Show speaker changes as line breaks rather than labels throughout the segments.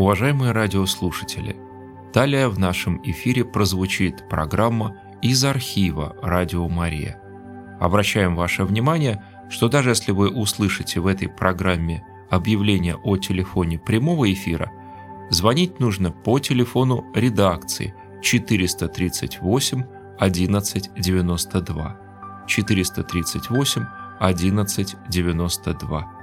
Уважаемые радиослушатели, далее в нашем эфире прозвучит программа из архива «Радио Мария». Обращаем ваше внимание, что даже если вы услышите в этой программе объявление о телефоне прямого эфира, звонить нужно по телефону редакции 438 1192. 438 1192.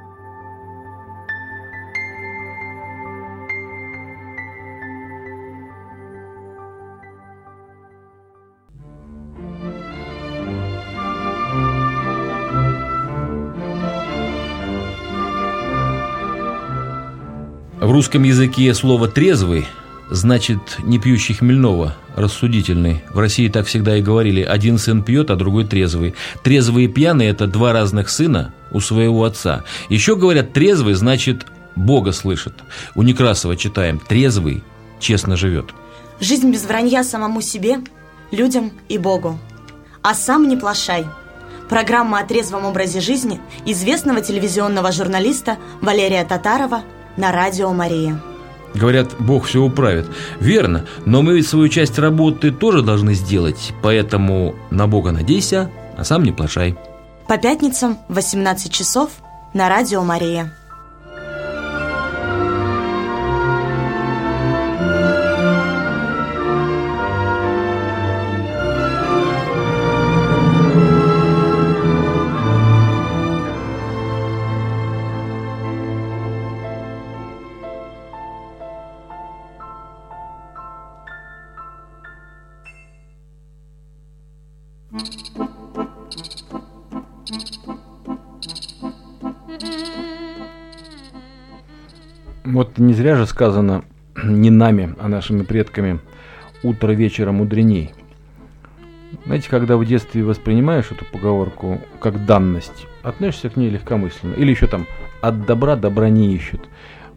Русском языке слово «трезвый» значит не пьющий хмельного, рассудительный. В России так всегда и говорили, один сын пьет, а другой трезвый. Трезвый и пьяный – это два разных сына у своего отца. Еще говорят, трезвый значит Бога слышит. У Некрасова читаем, трезвый честно живет.
Жизнь без вранья самому себе, людям и Богу. А сам не плашай. Программа о трезвом образе жизни известного телевизионного журналиста Валерия Татарова – на радио Мария.
Говорят, Бог все управит. Верно, но мы ведь свою часть работы тоже должны сделать, поэтому на Бога надейся, а сам не плашай.
По пятницам в 18 часов на радио Мария.
Вот не зря же сказано не нами, а нашими предками «утро вечера мудреней». Знаете, когда в детстве воспринимаешь эту поговорку как данность, относишься к ней легкомысленно. Или еще там «от добра добра не ищут».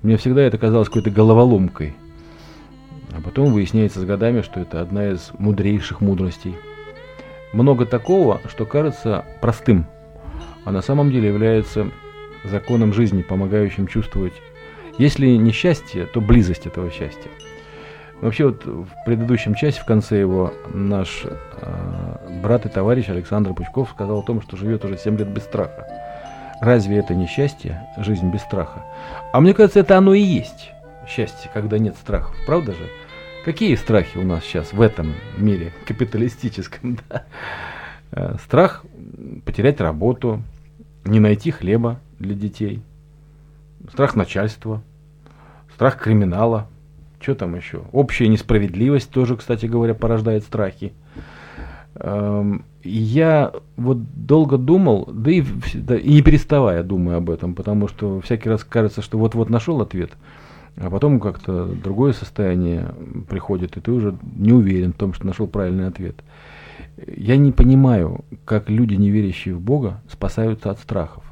Мне всегда это казалось какой-то головоломкой. А потом выясняется с годами, что это одна из мудрейших мудростей. Много такого, что кажется простым, а на самом деле является законом жизни, помогающим чувствовать если не счастье, то близость этого счастья. Вообще вот в предыдущем части, в конце его, наш э, брат и товарищ Александр Пучков сказал о том, что живет уже 7 лет без страха. Разве это не счастье, жизнь без страха? А мне кажется, это оно и есть счастье, когда нет страхов, правда же? Какие страхи у нас сейчас в этом мире капиталистическом? Да? Э, страх потерять работу, не найти хлеба для детей, страх начальства, страх криминала, что там еще? Общая несправедливость тоже, кстати говоря, порождает страхи. Эм, я вот долго думал, да и, да и не переставая думаю об этом, потому что всякий раз кажется, что вот-вот нашел ответ, а потом как-то другое состояние приходит, и ты уже не уверен в том, что нашел правильный ответ. Я не понимаю, как люди, не верящие в Бога, спасаются от страхов.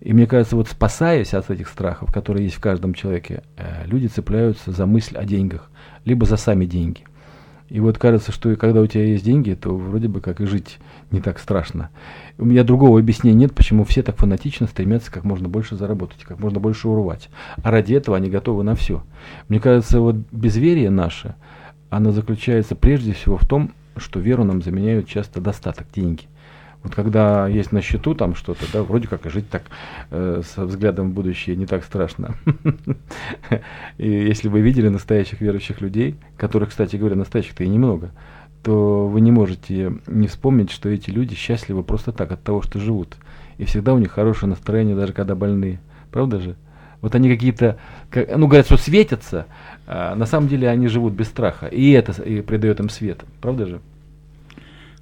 И мне кажется, вот спасаясь от этих страхов, которые есть в каждом человеке, э, люди цепляются за мысль о деньгах, либо за сами деньги. И вот кажется, что когда у тебя есть деньги, то вроде бы как и жить не так страшно. У меня другого объяснения нет, почему все так фанатично стремятся как можно больше заработать, как можно больше урвать. А ради этого они готовы на все. Мне кажется, вот безверие наше, оно заключается прежде всего в том, что веру нам заменяют часто достаток, деньги – вот когда есть на счету там что-то, да, вроде как и жить так э, со взглядом в будущее не так страшно. И если вы видели настоящих верующих людей, которых, кстати говоря, настоящих-то и немного, то вы не можете не вспомнить, что эти люди счастливы просто так, от того, что живут. И всегда у них хорошее настроение, даже когда больные. Правда же? Вот они какие-то, ну, говорят, что светятся, а на самом деле они живут без страха. И это и придает им свет. Правда же?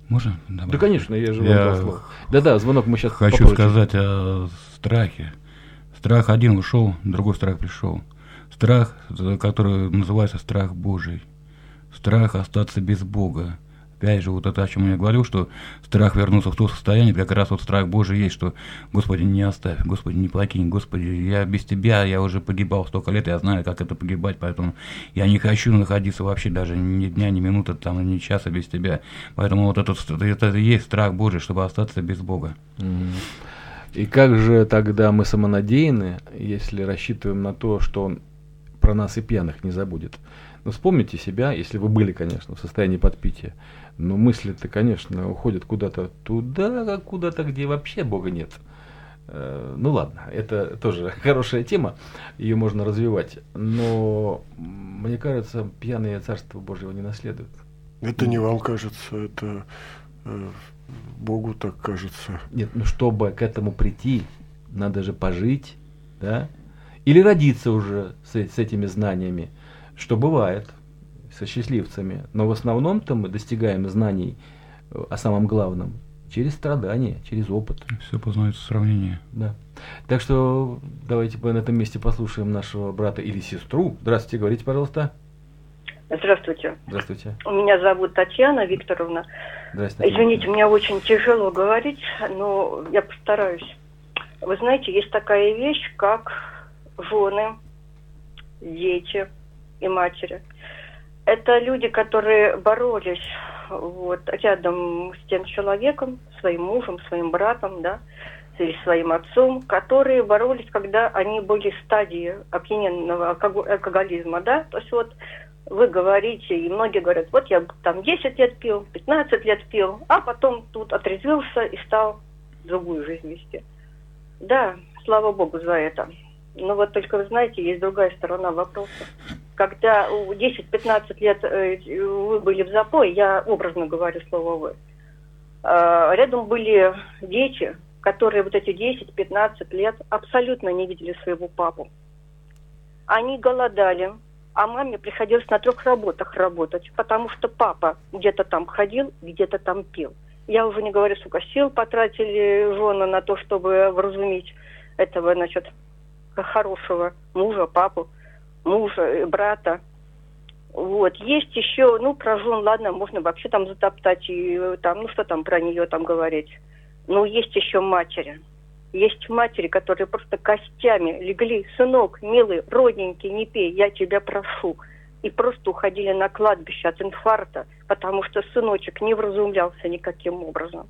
Можно?
Добавить? Да, конечно, я же я Да-да, звонок мы сейчас
Хочу попробуем. сказать о страхе. Страх один ушел, другой страх пришел. Страх, который называется страх Божий. Страх остаться без Бога опять же, вот это, о чем я говорил, что страх вернуться в то состояние, как раз вот страх Божий есть, что, Господи, не оставь, Господи, не покинь, Господи, я без Тебя, я уже погибал столько лет, я знаю, как это погибать, поэтому я не хочу находиться вообще даже ни дня, ни минуты, там, ни часа без Тебя. Поэтому вот этот, это, и есть страх Божий, чтобы остаться без Бога.
И как же тогда мы самонадеяны, если рассчитываем на то, что Он про нас и пьяных не забудет. Но вспомните себя, если вы были, конечно, в состоянии подпития. Но мысли-то, конечно, уходят куда-то туда, куда-то, где вообще Бога нет. Э, ну ладно, это тоже хорошая тема, ее можно развивать. Но мне кажется, пьяные Царство Божьего не наследуют.
Это не вам кажется, это э, Богу так кажется.
Нет, ну чтобы к этому прийти, надо же пожить, да? Или родиться уже с, с этими знаниями, что бывает со счастливцами. Но в основном-то мы достигаем знаний э, о самом главном через страдания, через опыт.
Все познается сравнение.
Да. Так что давайте на этом месте послушаем нашего брата или сестру. Здравствуйте, говорите, пожалуйста.
Здравствуйте.
Здравствуйте.
Меня зовут Татьяна Викторовна.
Здравствуйте.
Извините, мне очень тяжело говорить, но я постараюсь. Вы знаете, есть такая вещь, как жены, дети и матери. Это люди, которые боролись вот, рядом с тем человеком, своим мужем, своим братом, да, или своим отцом, которые боролись, когда они были в стадии опьяненного алкоголизма, да, то есть вот вы говорите, и многие говорят, вот я там 10 лет пил, 15 лет пил, а потом тут отрезвился и стал другую жизнь вести. Да, слава богу за это. Но вот только вы знаете, есть другая сторона вопроса. Когда 10-15 лет э, вы были в запое, я образно говорю слово «вы», а, рядом были дети, которые вот эти 10-15 лет абсолютно не видели своего папу. Они голодали, а маме приходилось на трех работах работать, потому что папа где-то там ходил, где-то там пил. Я уже не говорю, сколько сил потратили жены на то, чтобы вразумить этого, значит, хорошего мужа, папу, мужа, брата. Вот. Есть еще, ну, про жен, ладно, можно вообще там затоптать и там, ну, что там про нее там говорить. Но есть еще матери. Есть матери, которые просто костями легли, сынок, милый, родненький, не пей, я тебя прошу. И просто уходили на кладбище от инфаркта, потому что сыночек не вразумлялся никаким образом.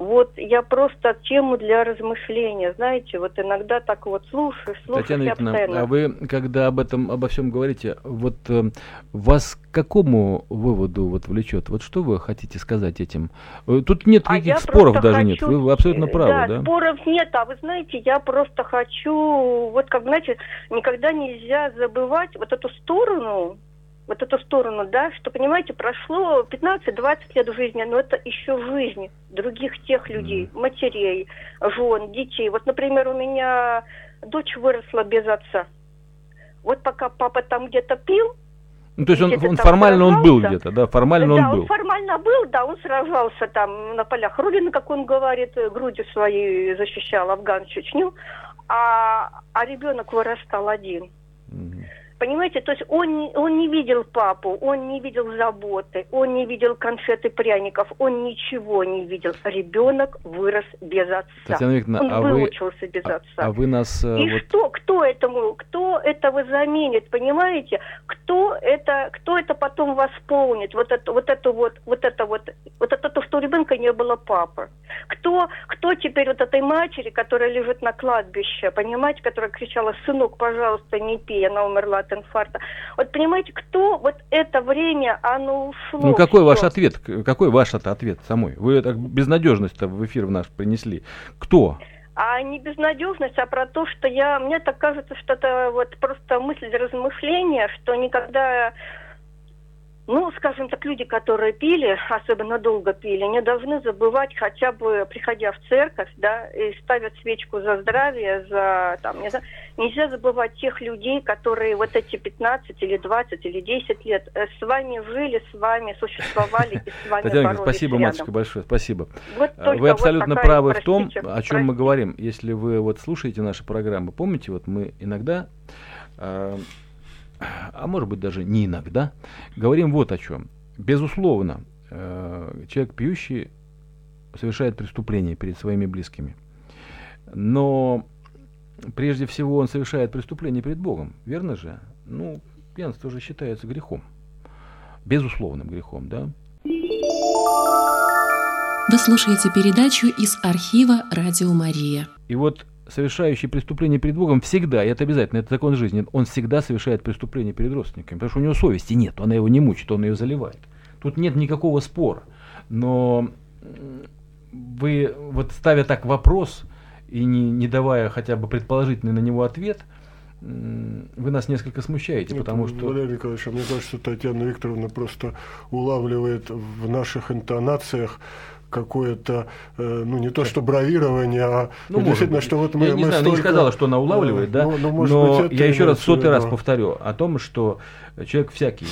Вот я просто тему для размышления, знаете, вот иногда так вот слушаю, слушаю.
Татьяна Викторовна, а вы, когда об этом, обо всем говорите, вот э, вас к какому выводу вот влечет? Вот что вы хотите сказать этим? Э, тут нет а никаких споров даже хочу, нет, вы, вы абсолютно правы, да,
да? споров нет, а вы знаете, я просто хочу, вот как, знаете, никогда нельзя забывать вот эту сторону, вот эту сторону, да, что, понимаете, прошло 15-20 лет жизни, но это еще жизнь других тех людей, матерей, жен, детей. Вот, например, у меня дочь выросла без отца. Вот пока папа там где-то пил,
ну, то есть он, он формально он был где-то, да, формально
да,
он был.
он формально был, да, он сражался там на полях Рулина, как он говорит, грудью своей защищал Афган, Чечню, а, а ребенок вырастал один. Угу. Понимаете, то есть он, он не видел папу, он не видел заботы, он не видел конфеты пряников, он ничего не видел. Ребенок вырос без отца.
Татьяна Викторовна,
он
а
выучился
вы,
без
а,
отца.
А вы нас...
Э, И
вот...
что, кто этому, кто этого заменит, понимаете? Кто это, кто это потом восполнит? Вот это, вот это вот, вот это вот, вот это то, что у ребенка не было папы. Кто, кто теперь вот этой матери, которая лежит на кладбище, понимаете, которая кричала, сынок, пожалуйста, не пей, она умерла от инфаркта. Вот понимаете, кто вот это время, оно ушло.
Ну какой все. ваш ответ? Какой ваш ответ самой? Вы так безнадежность-то в эфир в наш принесли. Кто?
а не безнадежность, а про то, что я, мне так кажется, что это вот просто мысль размышления, что никогда ну, скажем так, люди, которые пили, особенно долго пили, не должны забывать хотя бы, приходя в церковь, да, и ставят свечку за здравие, за, там, не знаю, нельзя забывать тех людей, которые вот эти 15 или 20 или 10 лет э, с вами жили, с вами существовали и с вами
Татьяна, спасибо,
рядом.
матушка, большое, спасибо.
Вот
вы абсолютно
вот
правы
простите,
в том, о чем
простите.
мы говорим. Если вы вот слушаете наши программы, помните, вот мы иногда э, а может быть даже не иногда, говорим вот о чем. Безусловно, э, человек пьющий совершает преступление перед своими близкими. Но прежде всего он совершает преступление перед Богом, верно же? Ну, пьянство же считается грехом, безусловным грехом, да?
Вы слушаете передачу из архива «Радио Мария».
И вот совершающий преступление перед Богом всегда, и это обязательно, это закон жизни, он всегда совершает преступление перед родственниками, потому что у него совести нет, она его не мучит, он ее заливает. Тут нет никакого спора. Но вы, вот ставя так вопрос и не, не давая хотя бы предположительный на него ответ, вы нас несколько смущаете,
Нет,
потому что...
Валерий Николаевич, а мне кажется, Татьяна Викторовна просто улавливает в наших интонациях какое-то, э, ну не то что бравирование, а
ну,
действительно,
быть.
что вот мы...
Я не
мы
знаю,
столько...
она не сказала, что она улавливает, да,
ну, ну, может
но
быть,
я еще раз, сотый раз
да.
повторю о том, что человек всякий,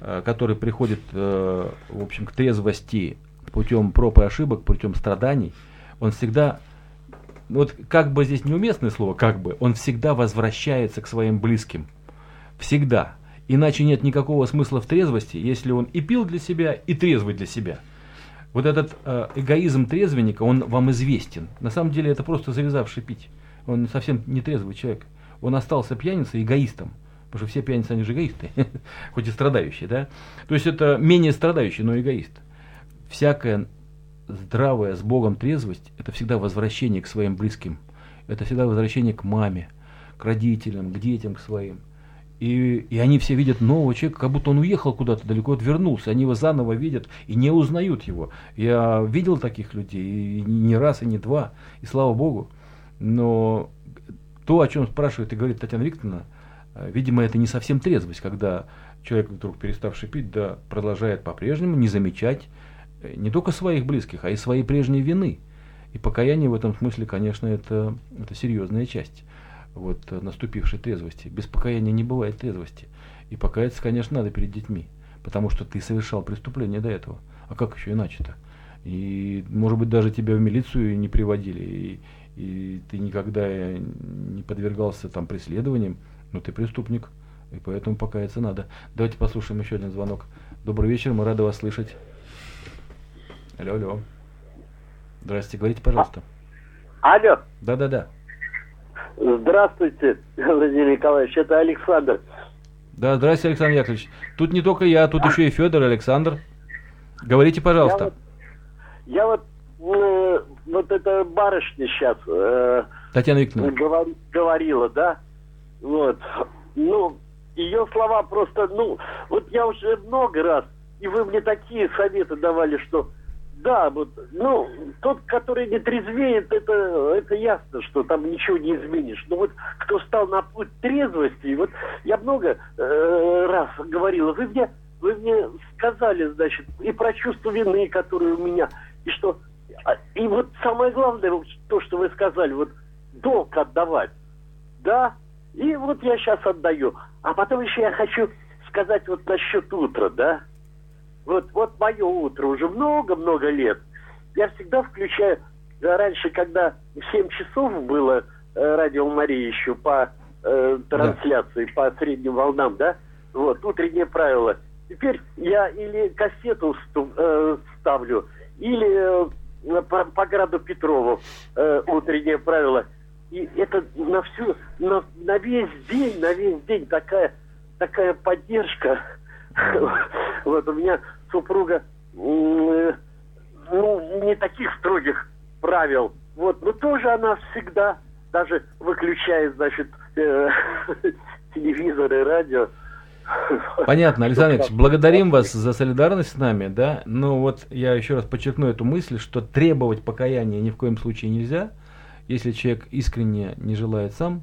э, который приходит, э, в общем, к трезвости путем проб и ошибок, путем страданий, он всегда, ну, вот как бы здесь неуместное слово, как бы, он всегда возвращается к своим близким. Всегда. Иначе нет никакого смысла в трезвости, если он и пил для себя, и трезвый для себя. Вот этот э, эгоизм трезвенника, он вам известен. На самом деле это просто завязавший пить. Он совсем не трезвый человек. Он остался пьяницей, эгоистом. Потому что все пьяницы, они же эгоисты, хоть и страдающие, да? То есть это менее страдающий, но эгоист. Всякая здравая с Богом трезвость – это всегда возвращение к своим близким. Это всегда возвращение к маме, к родителям, к детям, к своим. И, и они все видят нового человека, как будто он уехал куда-то далеко, вот вернулся. Они его заново видят и не узнают его. Я видел таких людей, и не раз, и не два, и слава Богу. Но то, о чем спрашивает и говорит Татьяна Викторовна, э, видимо, это не совсем трезвость, когда человек, вдруг переставший пить, да, продолжает по-прежнему не замечать э, не только своих близких, а и своей прежней вины. И покаяние в этом смысле, конечно, это, это серьезная часть вот, э, наступившей трезвости. Без покаяния не бывает трезвости. И покаяться, конечно, надо перед детьми, потому что ты совершал преступление до этого. А как еще иначе-то? И, может быть, даже тебя в милицию не приводили, и, и ты никогда не подвергался там преследованиям, но ты преступник, и поэтому покаяться надо. Давайте послушаем еще один звонок. Добрый вечер, мы рады вас слышать. Алло, алло. Здрасте, говорите, пожалуйста.
Алло.
Да-да-да.
Здравствуйте, Владимир Николаевич, это Александр.
Да, здравствуйте, Александр Яковлевич. Тут не только я, тут еще и Федор, Александр. Говорите, пожалуйста.
Я вот, я вот, э, вот эта барышня сейчас э,
Татьяна Викторовна.
говор, говорила, да? Вот. Ну, ее слова просто, ну, вот я уже много раз, и вы мне такие советы давали, что да, вот, ну, тот, который не трезвеет, это, это ясно, что там ничего не изменишь. Но вот кто стал на путь трезвости, вот я много э, раз говорила, вы мне, вы мне сказали, значит, и про чувство вины, которое у меня, и что, а, и вот самое главное, то, что вы сказали, вот долг отдавать, да, и вот я сейчас отдаю. А потом еще я хочу сказать вот насчет утра, да, вот, вот мое утро уже много-много лет. Я всегда включаю, раньше, когда в 7 часов было э, радио Мария еще по э, трансляции, да. по средним волнам, да, вот, утреннее правило. Теперь я или кассету э, ставлю, или э, по, по граду Петрову э, утреннее правило. И это на всю, на, на весь день, на весь день такая, такая поддержка. Вот у меня супруга ну, не таких строгих правил. Вот, но тоже она всегда даже выключает, значит, э, телевизор и радио.
Понятно, Александр Ильич, благодарим вас за солидарность с нами, да, но вот я еще раз подчеркну эту мысль, что требовать покаяния ни в коем случае нельзя, если человек искренне не желает сам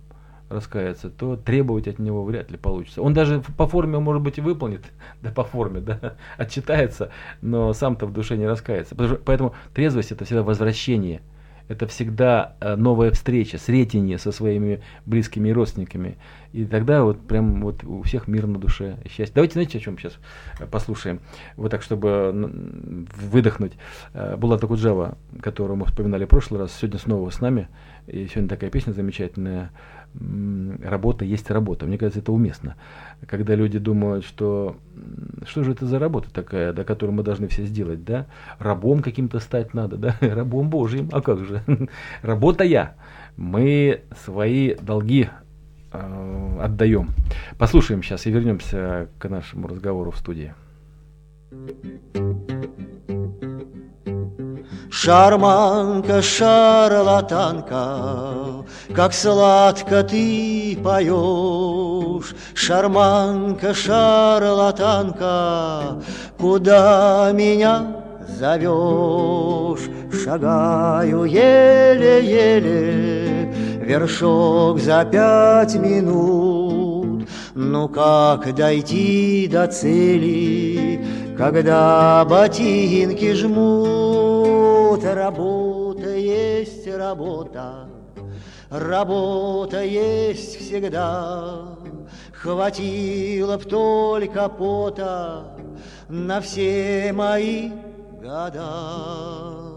раскаяться, то требовать от него вряд ли получится. Он даже по форме, может быть, и выполнит, да по форме, да, отчитается, но сам-то в душе не раскается. Поэтому трезвость это всегда возвращение, это всегда новая встреча, сретение со своими близкими и родственниками. И тогда вот прям вот у всех мир на душе, счастье. Давайте, знаете, о чем сейчас послушаем? Вот так, чтобы выдохнуть. Была такая Джава, которую мы вспоминали в прошлый раз, сегодня снова с нами. И сегодня такая песня замечательная работа есть работа. Мне кажется, это уместно. Когда люди думают, что что же это за работа такая, до которой мы должны все сделать, да? Рабом каким-то стать надо, да? Рабом Божьим, а как же? Работая, мы свои долги э, отдаем. Послушаем сейчас и вернемся к нашему разговору в студии.
Шарманка, шарлатанка, как сладко ты поешь. Шарманка, шарлатанка, куда меня зовешь? Шагаю еле-еле, вершок за пять минут. Ну как дойти до цели, когда ботинки жмут, работа есть работа, работа есть всегда. Хватило б только пота на все мои года.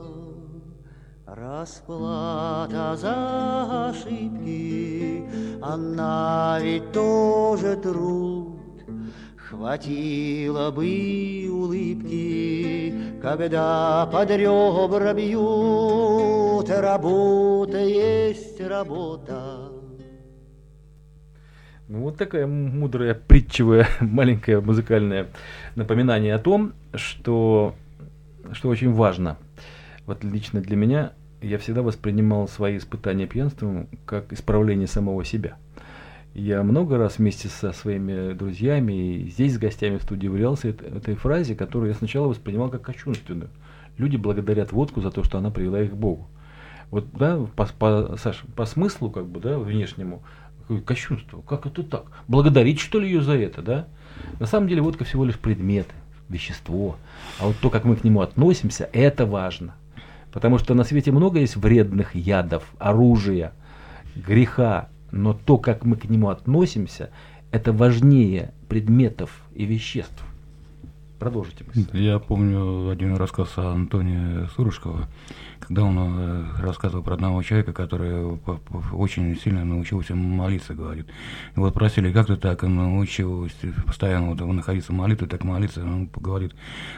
Расплата за ошибки, она ведь тоже труд. Хватило бы улыбки, когда под ребра бьют, работа есть работа.
Ну, вот такая мудрая, притчевая, маленькое музыкальное напоминание о том, что, что очень важно. Вот лично для меня я всегда воспринимал свои испытания пьянством как исправление самого себя – я много раз вместе со своими друзьями и здесь с гостями в студии являлся этой, фразе, которую я сначала воспринимал как кощунственную. Люди благодарят водку за то, что она привела их к Богу. Вот, да, по, по, Саш, по смыслу, как бы, да, внешнему, кощунство. Как это так? Благодарить, что ли, ее за это, да? На самом деле водка всего лишь предмет, вещество. А вот то, как мы к нему относимся, это важно. Потому что на свете много есть вредных ядов, оружия, греха, но то, как мы к нему относимся, это важнее предметов и веществ. Продолжите.
Мысль. Я помню один рассказ Антония Сурушкова, когда он э, рассказывал про одного человека, который очень сильно научился молиться, говорит. И вот просили, как ты так научился постоянно вот находиться в молитве, так молиться? Он говорит,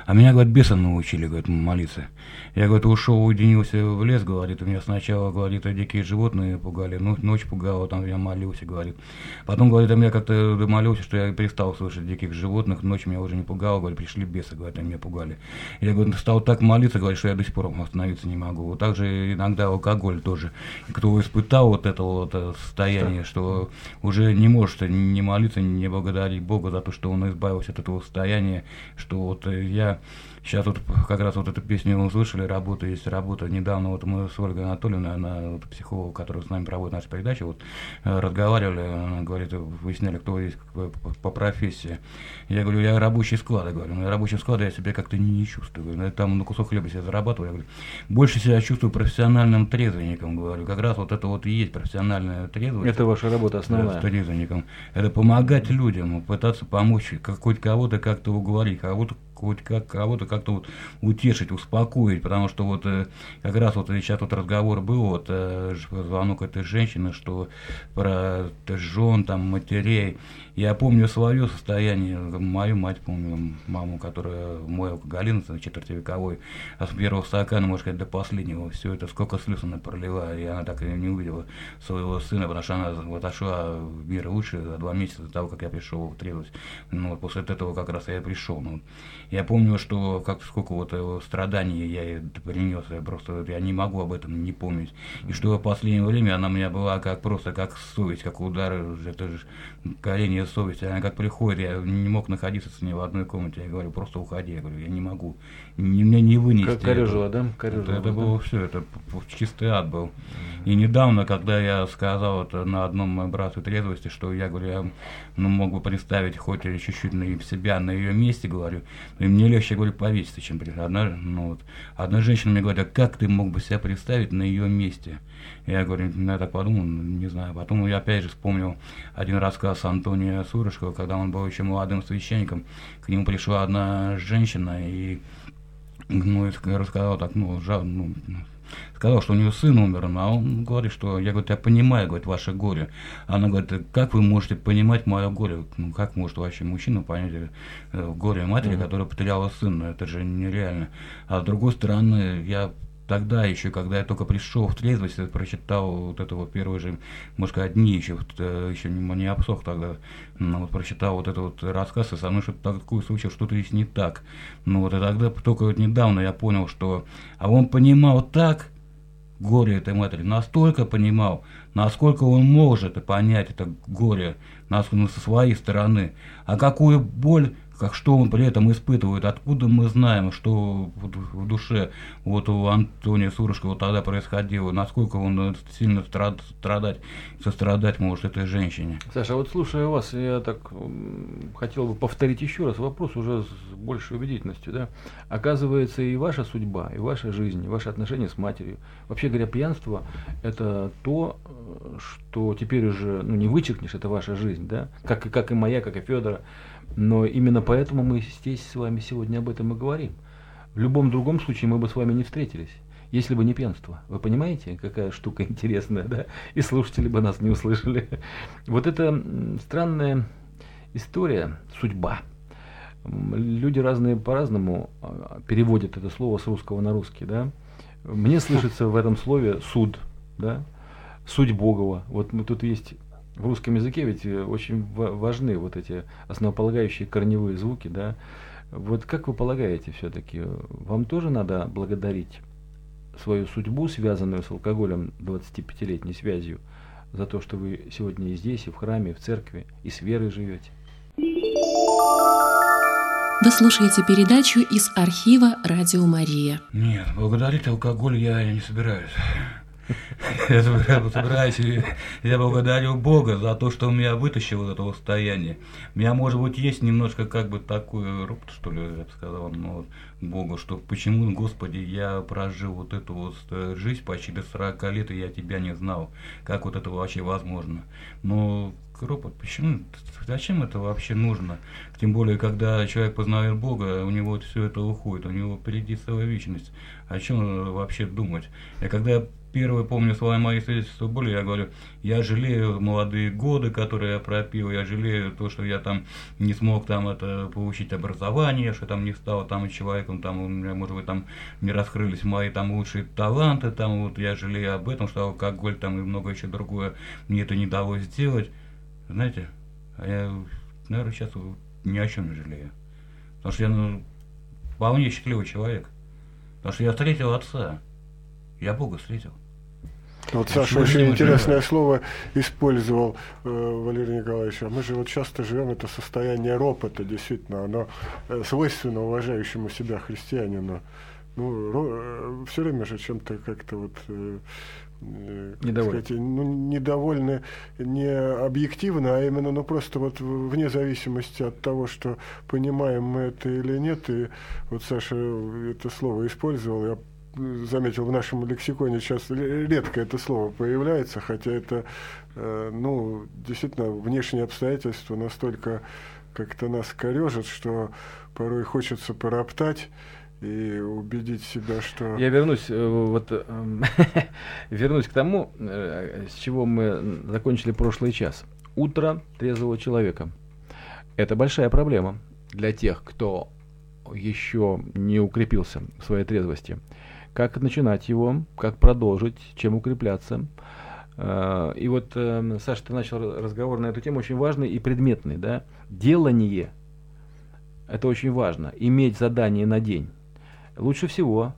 а меня, говорит, бесом научили, говорит, молиться. Я, говорит, ушел, уединился в лес, говорит, у меня сначала, говорит, дикие животные пугали, ну, ночь пугала, там я молился, говорит. Потом, говорит, а меня как-то молился, что я перестал слышать диких животных, ночь меня уже не пугала, говорит, пришли бесы, говорит, они меня пугали. Я, говорит, стал так молиться, говорит, что я до сих пор остановиться не могу. Вот так же иногда алкоголь тоже. Кто испытал вот это вот э, состояние, что уже не может не молиться, не благодарить Бога за то, что он избавился от этого состояния, что вот э, я Сейчас вот как раз вот эту песню услышали, работа есть работа. Недавно вот мы с Ольгой Анатольевной, она вот, психолог, который с нами проводит нашу передачу, вот э, разговаривали, она говорит, выясняли, кто есть по, по профессии. Я говорю, я рабочий склад, я говорю, на рабочем складе я себя как-то не, не чувствую. Я там на кусок хлеба себе зарабатываю. Я говорю, больше себя чувствую профессиональным трезвенником, говорю. Как раз вот это вот и есть профессиональная трезвость.
Это ваша работа основная.
Трезвенником. Это помогать людям, пытаться помочь, как хоть кого-то как-то уговорить, кого-то хоть как кого-то как-то вот утешить, успокоить, потому что вот э, как раз вот сейчас вот разговор был, вот э, звонок этой женщины, что про жен, там, матерей, я помню свое состояние, мою мать помню, маму, которая мой алкоголизм четвертевековой, а с первого стакана, можно сказать, до последнего, все это сколько слез она пролила, и она так и не увидела своего сына, потому что она отошла в мир лучше за два месяца до того, как я пришел в трезвость. Ну, вот после этого как раз я пришел. Ну, я помню, что как сколько вот страданий я принес, я просто я не могу об этом не помнить. И что в последнее время она у меня была как просто как совесть, как удар, это же колени совесть. Она как приходит, я не мог находиться с ней в одной комнате. Я говорю, просто уходи. Я говорю, я не могу. Не, мне не вынести.
Как корежила, да? Корежила,
это, это было все, это чистый ад был. И недавно, когда я сказал это на одном брату трезвости, что я говорю, я ну, мог бы представить хоть чуть-чуть на себя на ее месте, говорю, и мне легче, говорю, повеситься, чем одна, ну, вот, одна женщина мне говорит, а как ты мог бы себя представить на ее месте? Я говорю, ну, я так подумал, не знаю. Потом я опять же вспомнил один рассказ Антония Сурышкова, когда он был еще молодым священником. К нему пришла одна женщина и ну, рассказал так, ну, жал, ну, сказал, что у нее сын умер, а он говорит, что я говорю, я понимаю, говорит, ваше горе. Она говорит, как вы можете понимать мое горе? Ну, как может вообще мужчина понять э, горе матери, mm-hmm. которая потеряла сына? Это же нереально. А с другой стороны, я тогда еще, когда я только пришел в трезвость, прочитал вот это вот первые же, может сказать, дни еще, э, еще не, обсох тогда, но вот прочитал вот этот вот рассказ, и со мной что-то такое случилось, что-то здесь не так. Ну вот и тогда только вот недавно я понял, что... А он понимал так, горе этой матери, настолько понимал, насколько он может понять это горе насколько со своей стороны, а какую боль как что он при этом испытывает, откуда мы знаем, что в душе вот у Антония Сурышкова тогда происходило, насколько он сильно страдать, сострадать может этой женщине.
Саша, а вот слушая вас, я так хотел бы повторить еще раз вопрос уже с большей убедительностью. Да? Оказывается, и ваша судьба, и ваша жизнь, и ваши отношения с матерью, вообще говоря, пьянство – это то, что теперь уже ну, не вычеркнешь, это ваша жизнь, да? как, как и моя, как и Федора. Но именно поэтому мы здесь с вами сегодня об этом и говорим. В любом другом случае мы бы с вами не встретились, если бы не пьянство. Вы понимаете, какая штука интересная, да? И слушатели бы нас не услышали. Вот это странная история, судьба. Люди разные по-разному а, переводят это слово с русского на русский, да? Мне слышится в этом слове суд, да? Суть Богова. Вот мы тут есть в русском языке ведь э, очень важны вот эти основополагающие корневые звуки, да. Вот как вы полагаете все-таки, вам тоже надо благодарить свою судьбу, связанную с алкоголем 25-летней связью, за то, что вы сегодня и здесь, и в храме, и в церкви, и с верой живете?
Вы слушаете передачу из архива «Радио Мария».
Нет, благодарить алкоголь я не собираюсь. Я собираюсь, я благодарю Бога за то, что он меня вытащил из этого состояния. У меня, может быть, есть немножко как бы такой ропот, что ли, я бы сказал, но Богу, что почему, Господи, я прожил вот эту вот э, жизнь почти до 40 лет, и я тебя не знал. Как вот это вообще возможно? Но ропот, почему, зачем это вообще нужно? Тем более, когда человек познает Бога, у него все это уходит, у него впереди целая вечность. О чем вообще думать? И когда первое помню свои мои свидетельства боли, я говорю, я жалею молодые годы, которые я пропил, я жалею то, что я там не смог там это получить образование, что там не стал там человеком, там у меня, может быть, там не раскрылись мои там лучшие таланты, там вот я жалею об этом, что алкоголь там и много еще другое мне это не удалось сделать. Знаете, а я, наверное, сейчас ни о чем не жалею. Потому что я ну, вполне счастливый человек. Потому что я встретил отца. Я Бога встретил.
Вот Саша очень интересное слово использовал э, Валерий Николаевич. А мы же вот часто живем это состояние ропота, действительно, оно э, свойственно уважающему себя христианину. Ну, ро, э, все время же чем-то как-то вот э,
э недовольны.
Сказать, ну, недовольны не объективно, а именно ну, просто вот вне зависимости от того, что понимаем мы это или нет. И вот Саша это слово использовал, я заметил, в нашем лексиконе сейчас редко это слово появляется, хотя это, э, ну, действительно, внешние обстоятельства настолько как-то нас корежат, что порой хочется пороптать и убедить себя, что...
Я вернусь, э, вот, эм, вернусь к тому, э, с чего мы закончили прошлый час. Утро трезвого человека. Это большая проблема для тех, кто еще не укрепился в своей трезвости как начинать его, как продолжить, чем укрепляться. А, и вот, эм, Саша, ты начал разговор на эту тему очень важный и предметный. Да? Делание – это очень важно. Иметь задание на день. Лучше всего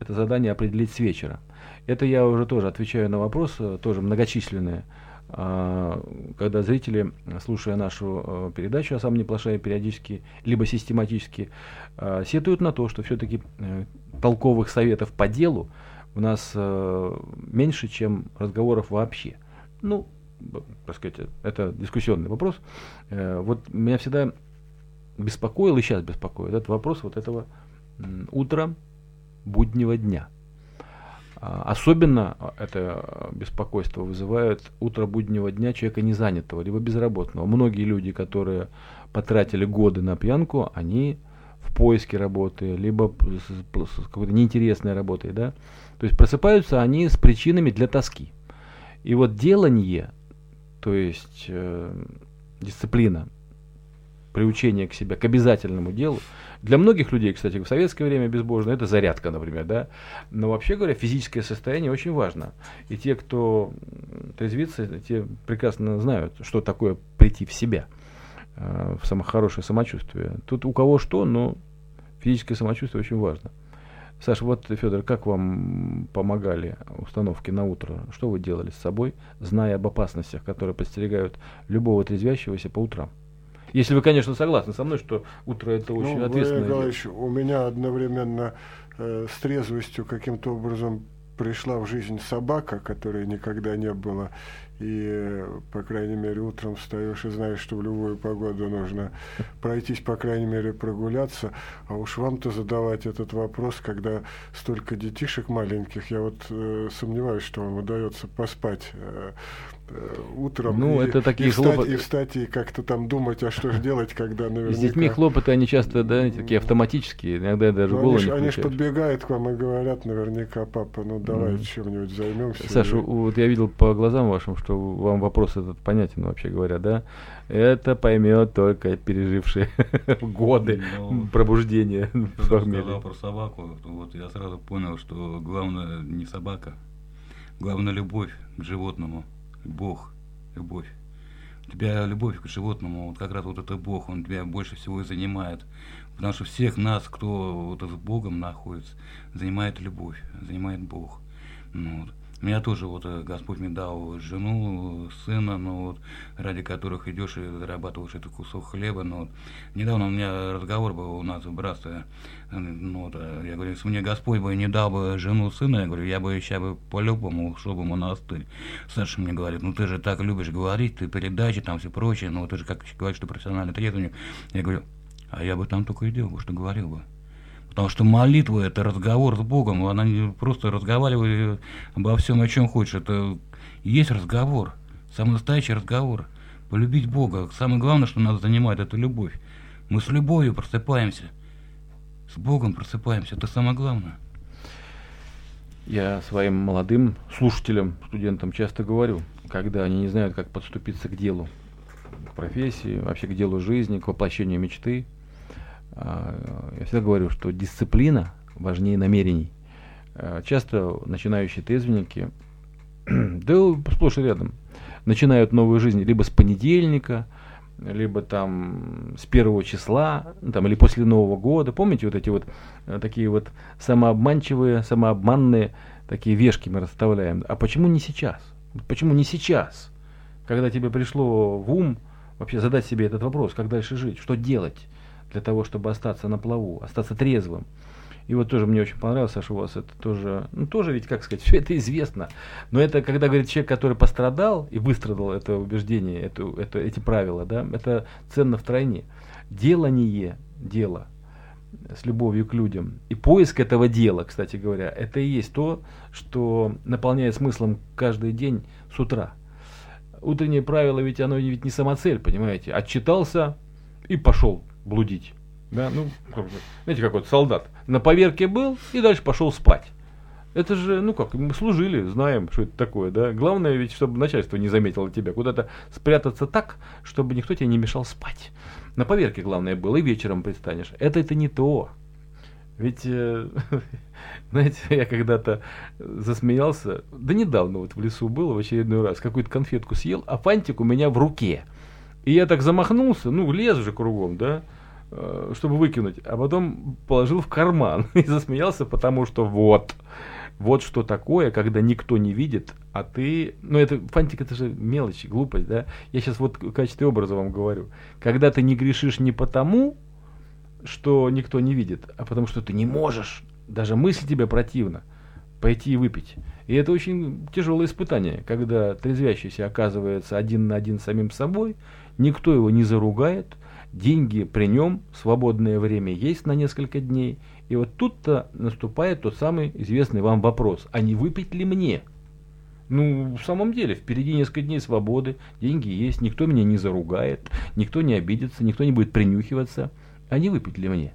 это задание определить с вечера. Это я уже тоже отвечаю на вопросы, тоже многочисленные. А, когда зрители, слушая нашу э, передачу «А сам не плашая» периодически, либо систематически, а, сетуют на то, что все-таки э, толковых советов по делу у нас э, меньше, чем разговоров вообще. Ну, так сказать, это дискуссионный вопрос. Вот меня всегда беспокоил и сейчас беспокоит этот вопрос вот этого утра буднего дня – особенно а, это беспокойство вызывает утро буднего дня человека незанятого, либо безработного. Многие люди, которые потратили годы на пьянку, они в поиске работы, либо с, какой-то неинтересной работой. Да? То есть просыпаются они с причинами для тоски. И вот делание, то есть э, дисциплина, приучение к себе, к обязательному делу. Для многих людей, кстати, в советское время безбожно, это зарядка, например, да. Но вообще говоря, физическое состояние очень важно. И те, кто трезвится, те прекрасно знают, что такое прийти в себя, э, в само хорошее самочувствие. Тут у кого что, но физическое самочувствие очень важно. Саша, вот, Федор, как вам помогали установки на утро? Что вы делали с собой, зная об опасностях, которые подстерегают любого трезвящегося по утрам? Если вы, конечно, согласны со мной, что утро это очень ну, ответственное
дело. у меня одновременно э, с трезвостью каким-то образом пришла в жизнь собака, которой никогда не было. И, по крайней мере, утром встаешь и знаешь, что в любую погоду нужно пройтись, по крайней мере, прогуляться. А уж вам-то задавать этот вопрос, когда столько детишек маленьких, я вот э, сомневаюсь, что вам удается поспать. Э, утром
ну,
и,
это такие
и, встать,
хлопоты.
и встать и как-то там думать, а что же делать, когда наверняка...
С детьми хлопоты, они часто, да, такие автоматические, иногда даже ну, голову
они,
не
Они же подбегают к вам и говорят наверняка, папа, ну давай mm. чем-нибудь займемся.
Саша, и... вот я видел по глазам вашим, что вам вопрос этот понятен, вообще говоря, да? Это поймет только пережившие годы ну, пробуждения.
сказал про собаку, вот я сразу понял, что главное не собака, главное любовь к животному. Бог, любовь. У тебя любовь к животному, вот как раз вот это Бог, он тебя больше всего и занимает. Потому что всех нас, кто вот с Богом находится, занимает любовь, занимает Бог. Ну, вот. Меня тоже вот э, Господь мне дал жену, сына, ну вот, ради которых идешь и зарабатываешь этот кусок хлеба. Но вот. Недавно у меня разговор был у нас в братстве. Ну, вот, э, я говорю, если мне Господь бы не дал бы жену, сына, я говорю, я бы сейчас бы по-любому ушел бы в монастырь. Саша мне говорит, ну ты же так любишь говорить, ты передачи, там все прочее, ну ты же как говоришь, что профессиональный трезвенник. Я говорю, а я бы там только и делал, что говорил бы. Потому что молитва – это разговор с Богом, она не просто разговаривает обо всем, о чем хочешь. Это есть разговор, самый настоящий разговор. Полюбить Бога. Самое главное, что нас занимает, это любовь. Мы с любовью просыпаемся. С Богом просыпаемся. Это самое главное.
Я своим молодым слушателям, студентам часто говорю, когда они не знают, как подступиться к делу, к профессии, вообще к делу жизни, к воплощению мечты – я всегда говорю, что дисциплина важнее намерений. А, часто начинающие трезвенники, да сплошь и рядом, начинают новую жизнь либо с понедельника, либо там с первого числа, ну, там, или после Нового года. Помните вот эти вот э, такие вот самообманчивые, самообманные такие вешки мы расставляем. А почему не сейчас? Почему не сейчас? Когда тебе пришло в ум вообще задать себе этот вопрос, как дальше жить, что делать? Для того, чтобы остаться на плаву, остаться трезвым. И вот тоже мне очень понравилось, Саша, у вас это тоже, ну тоже ведь, как сказать, все это известно. Но это, когда говорит человек, который пострадал и выстрадал это убеждение, это, это, эти правила, да, это ценно втройне. Делание дела с любовью к людям. И поиск этого дела, кстати говоря, это и есть то, что наполняет смыслом каждый день с утра. Утреннее правило ведь оно ведь не самоцель, понимаете? Отчитался и пошел блудить. Да, ну, знаете, как вот солдат. На поверке был и дальше пошел спать. Это же, ну как, мы служили, знаем, что это такое, да. Главное ведь, чтобы начальство не заметило тебя. Куда-то спрятаться так, чтобы никто тебе не мешал спать. На поверке главное было, и вечером предстанешь. Это это не то. Ведь, э, знаете, я когда-то засмеялся, да недавно вот в лесу был в очередной раз, какую-то конфетку съел, а фантик у меня в руке. И я так замахнулся, ну, лез же кругом, да, чтобы выкинуть, а потом положил в карман и засмеялся, потому что вот, вот что такое, когда никто не видит, а ты, ну это, фантик это же мелочь, глупость, да, я сейчас вот в качестве образа вам говорю, когда ты не грешишь не потому, что никто не видит, а потому что ты не можешь, даже мысль тебе противна, пойти и выпить. И это очень тяжелое испытание, когда трезвящийся оказывается один на один с самим собой, никто его не заругает, деньги при нем, свободное время есть на несколько дней. И вот тут-то наступает тот самый известный вам вопрос, а не выпить ли мне? Ну, в самом деле, впереди несколько дней свободы, деньги есть, никто меня не заругает, никто не обидится, никто не будет принюхиваться. А не выпить ли мне?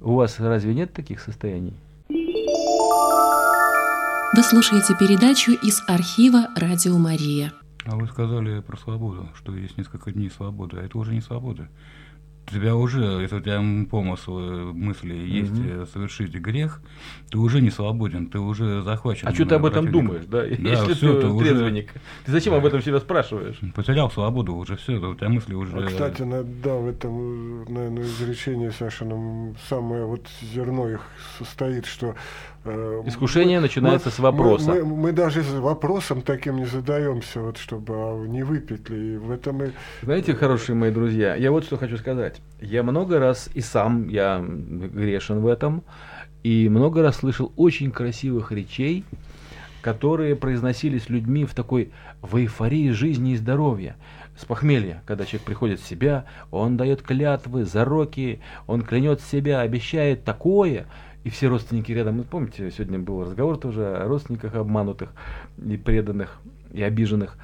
У вас разве нет таких состояний?
Вы слушаете передачу из архива «Радио Мария».
А вы сказали про свободу, что есть несколько дней свободы, а это уже не свобода. У тебя уже, если у тебя помыслы, мысли есть
Мгм.
совершить грех, ты уже не свободен, ты уже захвачен.
А что ты об этом думаешь, да?
Да,
Если
всё,
ты
ты уже
трезвенник. Ты зачем об этом себя спрашиваешь?
Потерял свободу уже, все, у тебя мысли уже...
А, кстати, на- да, в этом, наверное, изречении Сашином самое вот зерно их состоит, что... э,
Искушение
мы-
начинается
мы-
с вопроса.
Мы, мы- мы даже с вопросом таким не задаемся, вот чтобы а не выпить ли. И в этом и...
Знаете, хорошие мои друзья, я вот что хочу сказать. Я много раз, и сам я грешен в этом, и много раз слышал очень красивых речей, которые произносились людьми в такой в эйфории жизни и здоровья. С похмелья, когда человек приходит в себя, он дает клятвы, зароки, он клянет себя, обещает такое, и все родственники рядом. Вы помните, сегодня был разговор тоже о родственниках обманутых и преданных, и обиженных.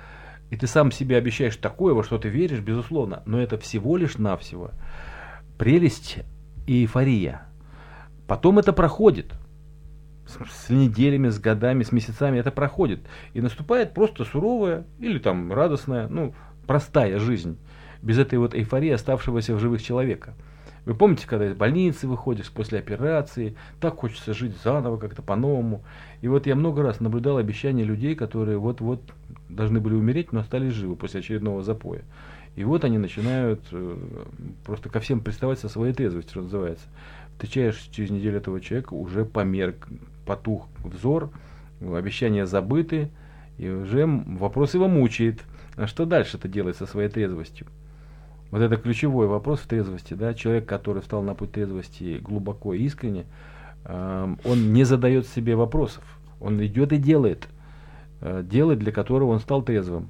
И ты сам себе обещаешь такое, во что ты веришь, безусловно, но это всего лишь навсего прелесть и эйфория. Потом это проходит. С, с неделями, с годами, с месяцами это проходит. И наступает просто суровая или там радостная, ну, простая жизнь. Без этой вот эйфории оставшегося в живых человека. Вы помните, когда из больницы выходишь после операции, так хочется жить заново, как-то по-новому. И вот я много раз наблюдал обещания людей, которые вот-вот должны были умереть, но остались живы после очередного запоя. И вот они начинают э, просто ко всем приставать со своей трезвостью, что называется. Встречаешь через неделю этого человека, уже померк, потух взор, обещания забыты, и уже вопрос его мучает. А что дальше это делать со своей трезвостью? Вот это ключевой вопрос в трезвости, да, человек, который встал на путь трезвости глубоко и искренне, эм, он не задает себе вопросов, он идет и делает, э, делает, для которого он стал трезвым.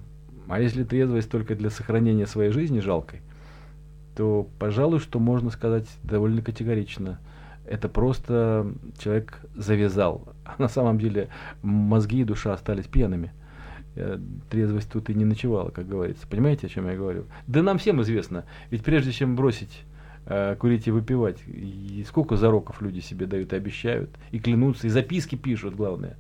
А если трезвость только для сохранения своей жизни жалкой, то, пожалуй, что можно сказать довольно категорично. Это просто человек завязал. А на самом деле мозги и душа остались пьяными. Э, Трезвость тут и не ночевала, как говорится. Понимаете, о чем я говорю? Да нам всем известно. Ведь прежде чем бросить э, курить и выпивать, и сколько зароков люди себе дают и обещают, и клянутся, и записки пишут, главное.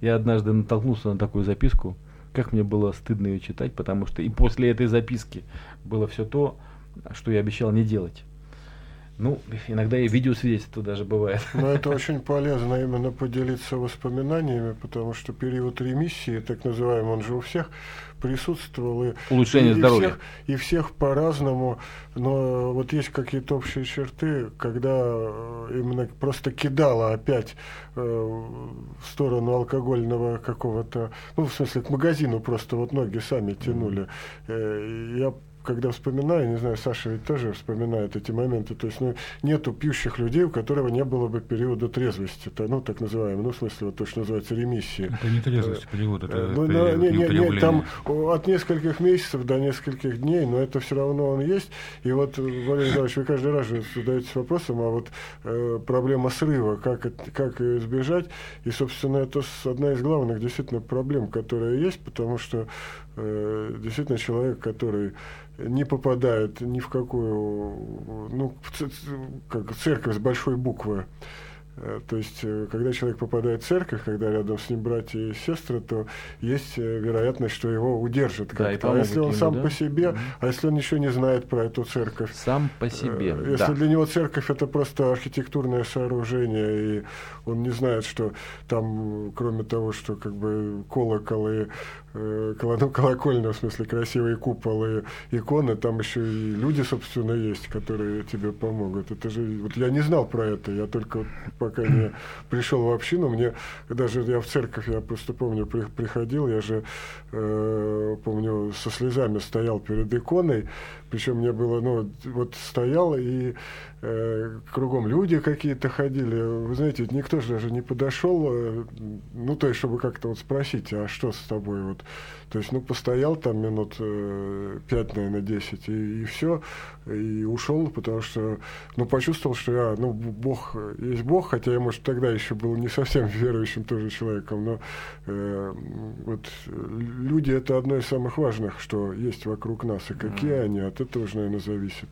Я однажды натолкнулся на такую записку, как мне было стыдно ее читать, потому что и после этой записки было все то, что я обещал не делать. Ну, иногда и видеосвидетельство даже бывает.
Но это очень полезно именно поделиться воспоминаниями, потому что период ремиссии, так называемый, он же у всех присутствовал. И,
Улучшение
и, и
здоровья.
Всех, и всех по-разному, но вот есть какие-то общие черты, когда э, именно просто кидало опять э, в сторону алкогольного какого-то, ну, в смысле, к магазину просто вот ноги сами тянули. Э, Я когда вспоминаю, не знаю, Саша ведь тоже вспоминает эти моменты, то есть ну, нету пьющих людей, у которого не было бы периода трезвости, то, ну, так называемого, ну, в смысле, вот то, что называется ремиссия.
Это не трезвость, перевод, это
Э, ну,
период
на- не, не- не, там от нескольких месяцев до нескольких дней, но это все равно он есть. И вот, э, Валерий Николаевич, вы каждый раз же задаетесь вопросом, а вот э, проблема срыва, как, это- как ее избежать. И, собственно, это одна из главных действительно проблем, которая есть, потому что действительно человек, который не попадает ни в какую, ну, как церковь с большой буквы, Э, То есть, э, когда человек попадает в церковь, когда рядом с ним братья и сестры, то есть э, вероятность, что его удержат
Да,
как-то. А если он
ему,
сам
да?
по себе,
Мгм.
а если он ничего не знает про эту церковь,
Сам по себе,
Э, Если
да.
для него церковь это просто архитектурное сооружение, и он не знает, что там, кроме того, что как бы колокол и э, коло- ну, колокольня, в смысле, красивые куполы, иконы, там еще и люди, собственно, есть, которые тебе помогут. Это же, вот я не знал про это, я только вот пока не пришел в общину, мне даже я в церковь, я просто помню, при- приходил, я же, э, помню, со слезами стоял перед иконой, причем мне было, ну, вот стоял, и э, кругом люди какие-то ходили. Вы знаете, никто же даже не подошел, э, ну, то есть, чтобы как-то вот спросить, а что с тобой? Вот. То есть, ну, постоял там минут э, пять, наверное, десять, и, все, и ушел, потому что, ну, почувствовал, что я, ну, Бог, есть Бог, хотя я, может, тогда еще был не совсем верующим тоже человеком, но э, вот люди это одно из самых важных, что есть вокруг нас, и какие они, от этого уже, наверное, зависит.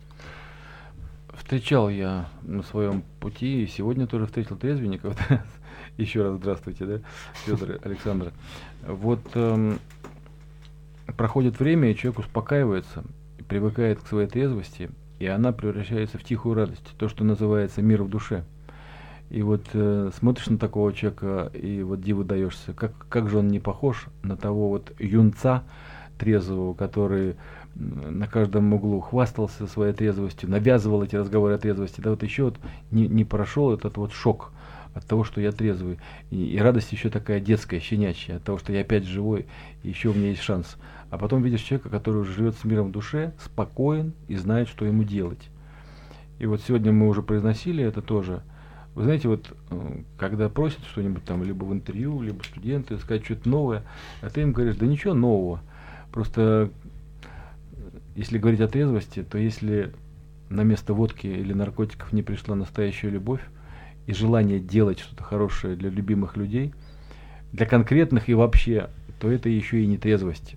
Встречал я на своем пути, и сегодня тоже встретил трезвенников. Еще раз здравствуйте, да, Федор Александр. Вот эм, проходит время, и человек успокаивается, привыкает к своей трезвости, и она превращается в тихую радость, то, что называется мир в душе. И вот э, смотришь на такого человека, и вот диву даешься, как, как же он не похож на того вот юнца трезвого, который на каждом углу хвастался своей трезвостью, навязывал эти разговоры о трезвости. Да вот еще вот не, не прошел этот вот шок от того, что я трезвый. И, и радость еще такая детская, щенячья, от того, что я опять живой, и еще у меня есть шанс. А потом видишь человека, который живет с миром в душе, спокоен и знает, что ему делать. И вот сегодня мы уже произносили это тоже. Вы знаете, вот э, когда просят что-нибудь там, либо в интервью, либо студенты, сказать что-то новое, а ты им говоришь, да ничего нового. Просто если говорить о трезвости, то если на место водки или наркотиков не пришла настоящая любовь, и желание делать что-то хорошее для любимых людей, для конкретных и вообще, то это еще и не трезвость.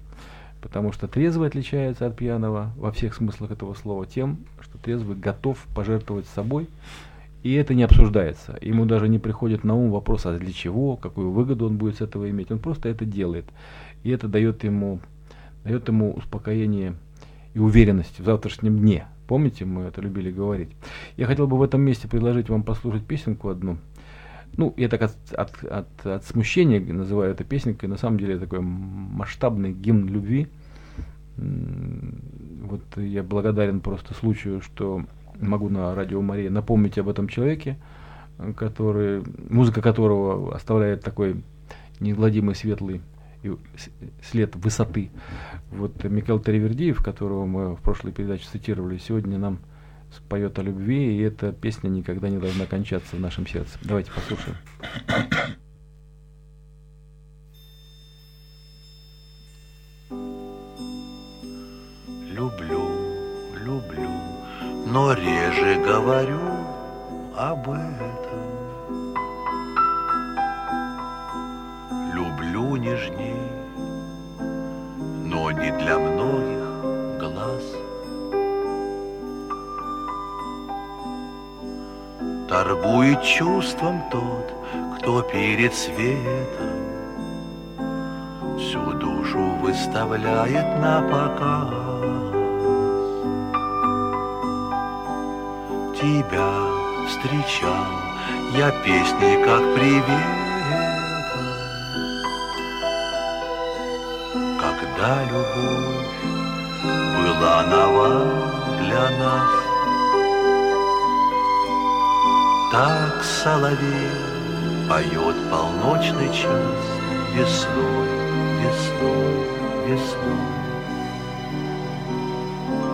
Потому что трезвый отличается от пьяного во всех смыслах этого слова тем, что трезвый готов пожертвовать собой, и это не обсуждается. Ему даже не приходит на ум вопрос, а для чего, какую выгоду он будет с этого иметь. Он просто это делает. И это дает ему, дает ему успокоение и уверенность в завтрашнем дне. Помните, мы это любили говорить. Я хотел бы в этом месте предложить вам послушать песенку одну. Ну, я так от, от, от, от смущения называю это песенкой. На самом деле это такой масштабный гимн любви. Вот я благодарен просто случаю, что могу на радио Мария напомнить об этом человеке, который, музыка которого оставляет такой неизгладимый светлый след высоты. Вот Микел Теревердиев, которого мы в прошлой передаче цитировали, сегодня нам споет о любви, и эта песня никогда не должна кончаться в нашем сердце. Давайте послушаем.
Встречал я песней, как привет. Когда любовь была нова для нас, Так соловей поет полночный час Весной, весной, весной.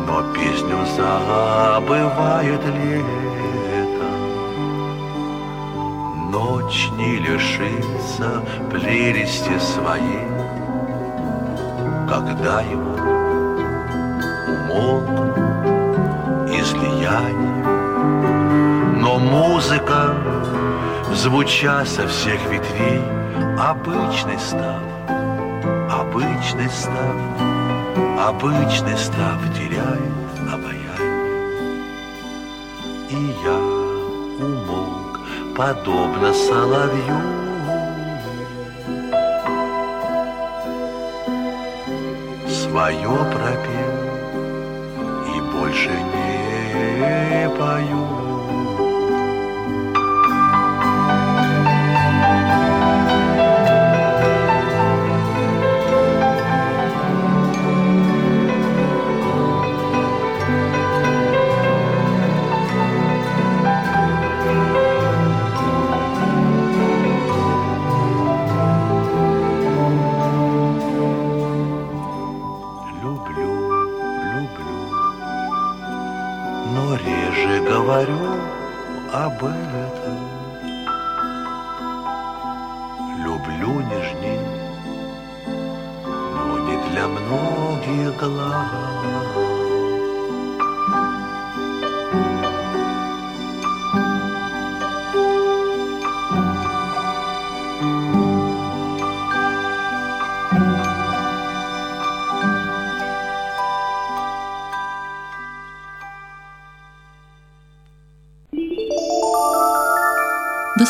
Но песню забывает лето, Ночь не лишится прелести своей, Когда ему умолкнут излияния но музыка, звуча со всех ветвей, Обычный став, обычный став, Обычный став теряет подобно соловью, Свое пропел и больше не пою.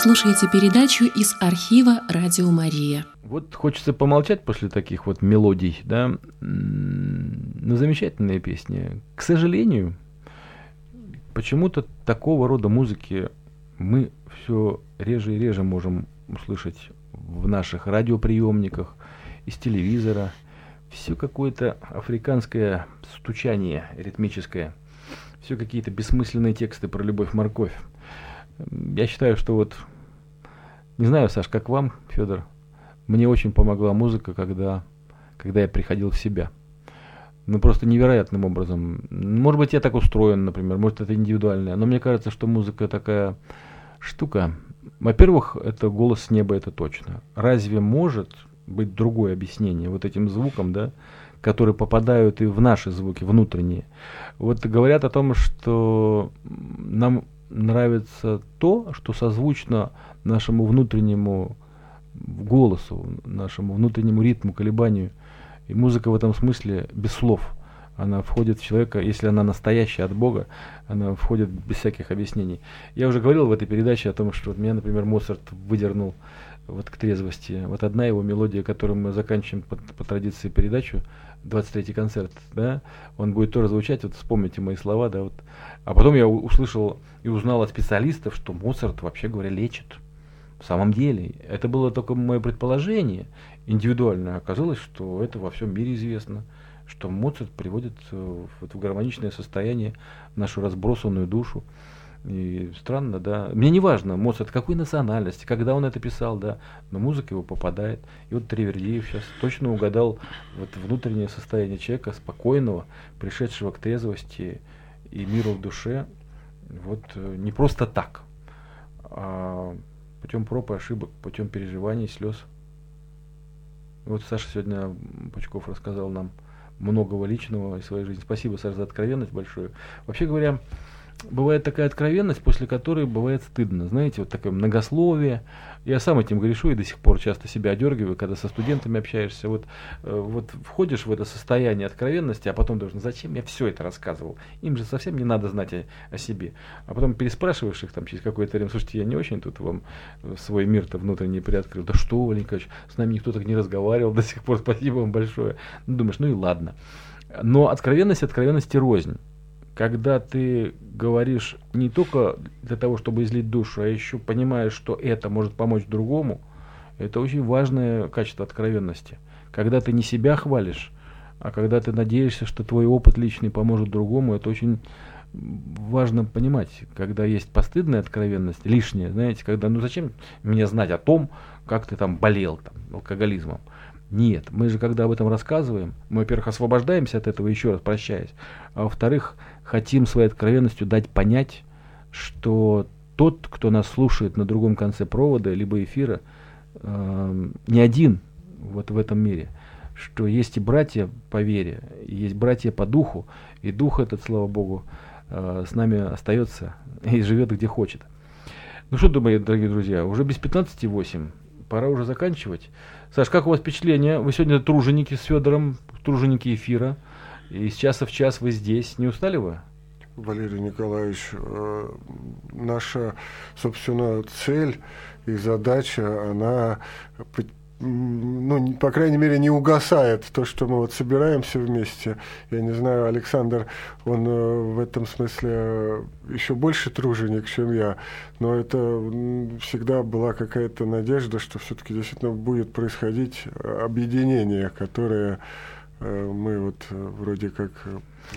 Слушаете передачу из архива «Радио Мария».
Вот хочется помолчать после таких вот мелодий, да, но замечательные песни. К сожалению, почему-то такого рода музыки мы все реже и реже можем услышать в наших радиоприемниках, из телевизора. Все какое-то африканское стучание ритмическое. Все какие-то бессмысленные тексты про любовь-морковь. Я считаю, что вот... Не знаю, Саш, как вам, Федор, мне очень помогла музыка, когда, когда я приходил в себя. Ну, просто невероятным образом. Может быть, я так устроен, например, может, это индивидуальное. Но мне кажется, что музыка такая штука. Во-первых, это голос неба, это точно. Разве может быть другое объяснение вот этим звукам, да, которые попадают и в наши звуки внутренние? Вот говорят о том, что нам нравится то, что созвучно нашему внутреннему голосу, нашему внутреннему ритму, колебанию. И музыка в этом смысле без слов. Она входит в человека, если она настоящая от Бога, она входит без всяких объяснений. Я уже говорил в этой передаче о том, что вот меня, например, Моцарт выдернул вот к трезвости. Вот одна его мелодия, которую мы заканчиваем по, по традиции передачу, 23-й концерт, да, он будет тоже звучать, вот вспомните мои слова, да, вот. А потом я услышал и узнал от специалистов, что Моцарт, вообще говоря, лечит. В самом деле, это было только мое предположение индивидуальное. Оказалось, что это во всем мире известно, что Моцарт приводит э, в, в гармоничное состояние нашу разбросанную душу. И странно, да. Мне не важно, Моцарт какой национальности, когда он это писал, да, но музыка его попадает. И вот Тревердеев сейчас точно угадал вот внутреннее состояние человека, спокойного, пришедшего к трезвости и миру в душе. Вот э, не просто так, а путем проб и ошибок, путем переживаний, слез. Вот Саша сегодня Пучков рассказал нам многого личного из своей жизни. Спасибо, Саша, за откровенность большую. Вообще говоря, бывает такая откровенность, после которой бывает стыдно. Знаете, вот такое многословие. Я сам этим грешу и до сих пор часто себя одергиваю, когда со студентами общаешься. Вот, э, вот входишь в это состояние откровенности, а потом должен, зачем я все это рассказывал? Им же совсем не надо знать о, о себе. А потом переспрашиваешь их там через какое-то время, слушайте, я не очень тут вам свой мир-то внутренний приоткрыл. Да что, Валенькович, с нами никто так не разговаривал до сих пор, спасибо вам большое. Ну, думаешь, ну и ладно. Но откровенность откровенности рознь когда ты говоришь не только для того, чтобы излить душу, а еще понимаешь, что это может помочь другому, это очень важное качество откровенности. Когда ты не себя хвалишь, а когда ты надеешься, что твой опыт личный поможет другому, это очень важно понимать, когда есть постыдная откровенность, лишняя, знаете, когда, ну зачем мне знать о том, как ты там болел там, алкоголизмом. Нет, мы же когда об этом рассказываем, мы, во-первых, освобождаемся от этого, еще раз прощаясь, а во-вторых, хотим своей откровенностью дать понять, что тот, кто нас слушает на другом конце провода либо эфира, э, не один вот в этом мире, что есть и братья по вере, есть братья по духу, и дух этот, слава Богу, э, с нами остается и живет где хочет. Ну что, думаю, дорогие друзья, уже без 15.8, пора уже заканчивать. Саш, как у вас впечатление? Вы сегодня труженики с Федором, труженики эфира. И с часа в час вы здесь. Не устали вы?
Валерий Николаевич, э, наша, собственно, цель и задача, она ну, по крайней мере, не угасает то, что мы вот собираемся вместе. Я не знаю, Александр, он э, в этом смысле еще больше труженик, чем я, но это всегда была какая-то надежда, что все-таки действительно будет происходить э, объединение, которое мы вот вроде как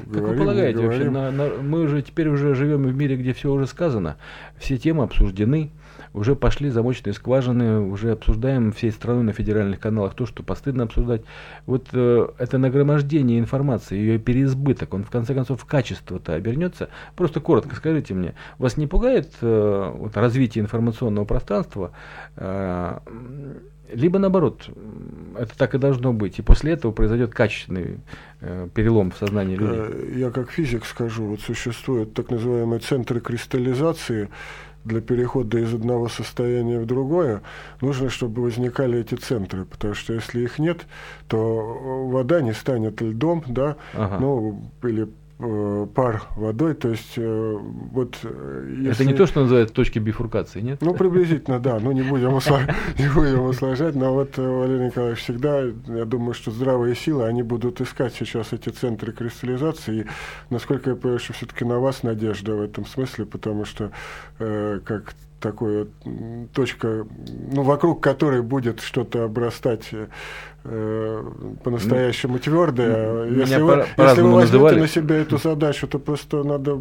Говорим, как вы полагаете, вообще, на, на, мы уже теперь уже живем в мире, где все уже сказано, все темы обсуждены, уже пошли замочные скважины, уже обсуждаем всей страной на федеральных каналах то, что постыдно обсуждать. Вот э, это нагромождение информации, ее переизбыток, он в конце концов в качество-то обернется. Просто коротко скажите мне, вас не пугает э, вот, развитие информационного пространства? Э, либо наоборот, это так и должно быть. И после этого произойдет качественный э, перелом в сознании людей.
Э, я как физик скажу, вот существуют так называемые центры кристаллизации, для перехода из одного состояния в другое, нужно, чтобы возникали эти центры, потому что если их нет, то вода не станет льдом, да, ага. ну, или э, пар водой, то есть э, вот... э,
Это
если-
не то, что называют точки бифуркации, нет?
Ну, приблизительно, да. Ну, не будем, не будем усложнять, но вот э, Валерий Николаевич всегда, я думаю, что здравые силы, они будут искать сейчас эти центры кристаллизации, и, насколько я понимаю, что все-таки на вас надежда в этом смысле, потому что э, как м, точка, ну, вокруг которой будет что-то обрастать э, по-настоящему твердое.
меня
Если вы,
по-
если вы возьмете
называли.
на себя эту задачу, то просто надо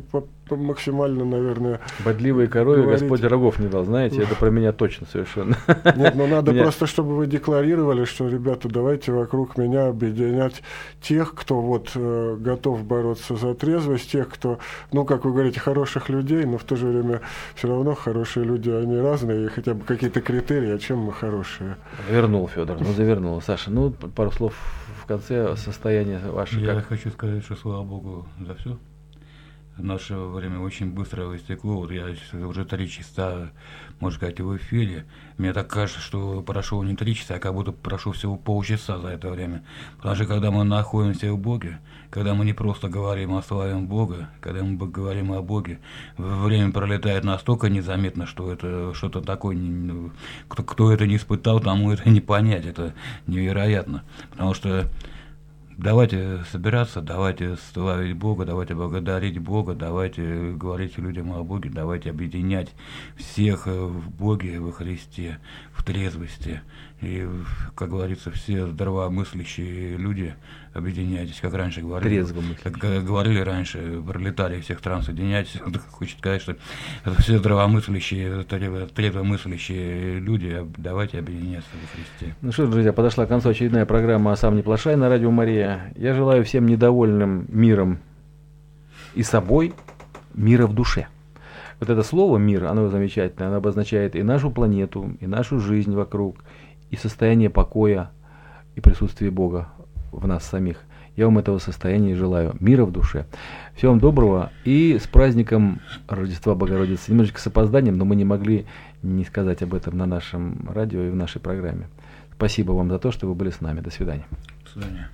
максимально, наверное,
Бодливой корове
Говорить.
Господь рогов не дал, знаете, это про меня точно совершенно.
Нет, ну надо
Меня-
просто, чтобы вы декларировали, что, ребята, давайте вокруг меня объединять тех, кто вот э, готов бороться за трезвость, тех, кто, ну, как вы говорите, хороших людей, но в то же время все равно хорошие люди, они разные, и хотя бы какие-то критерии, а чем мы хорошие.
Вернул, Федор, ну завернул. Саша, ну пару слов в конце состояния ваше.
Я
как?
хочу сказать, что слава Богу за все. Наше время очень быстро истекло. Вот я уже три часа, можно сказать, в эфире. Мне так кажется, что прошло не три часа, а как будто прошло всего полчаса за это время. Потому что когда мы находимся в Боге, когда мы не просто говорим о славе Бога, когда мы говорим о Боге, время пролетает настолько незаметно, что это что-то такое, ну, кто, кто это не испытал, тому это не понять, это невероятно. Потому что Давайте собираться, давайте славить Бога, давайте благодарить Бога, давайте говорить людям о Боге, давайте объединять всех в Боге, во Христе, в трезвости. И, как говорится, все здравомыслящие люди объединяйтесь, как раньше говорили. Как, как говорили раньше, пролетарии всех стран соединяйтесь. Хочет сказать, что все здравомыслящие, трезво- трезвомыслящие люди, давайте объединяться во Христе.
Ну что ж, друзья, подошла к концу очередная программа «А сам не плашай» на радио Мария. Я желаю всем недовольным миром и собой мира в душе. Вот это слово «мир», оно замечательное, оно обозначает и нашу планету, и нашу жизнь вокруг, и состояние покоя, и присутствие Бога в нас самих. Я вам этого состояния желаю. Мира в душе. Всего вам доброго и с праздником Рождества Богородицы. Немножечко с опозданием, но мы не могли не сказать об этом на нашем радио и в нашей программе. Спасибо вам за то, что вы были с нами. До свидания.
До свидания.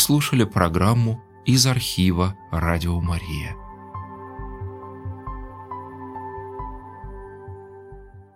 Вы слушали программу из архива «Радио Мария».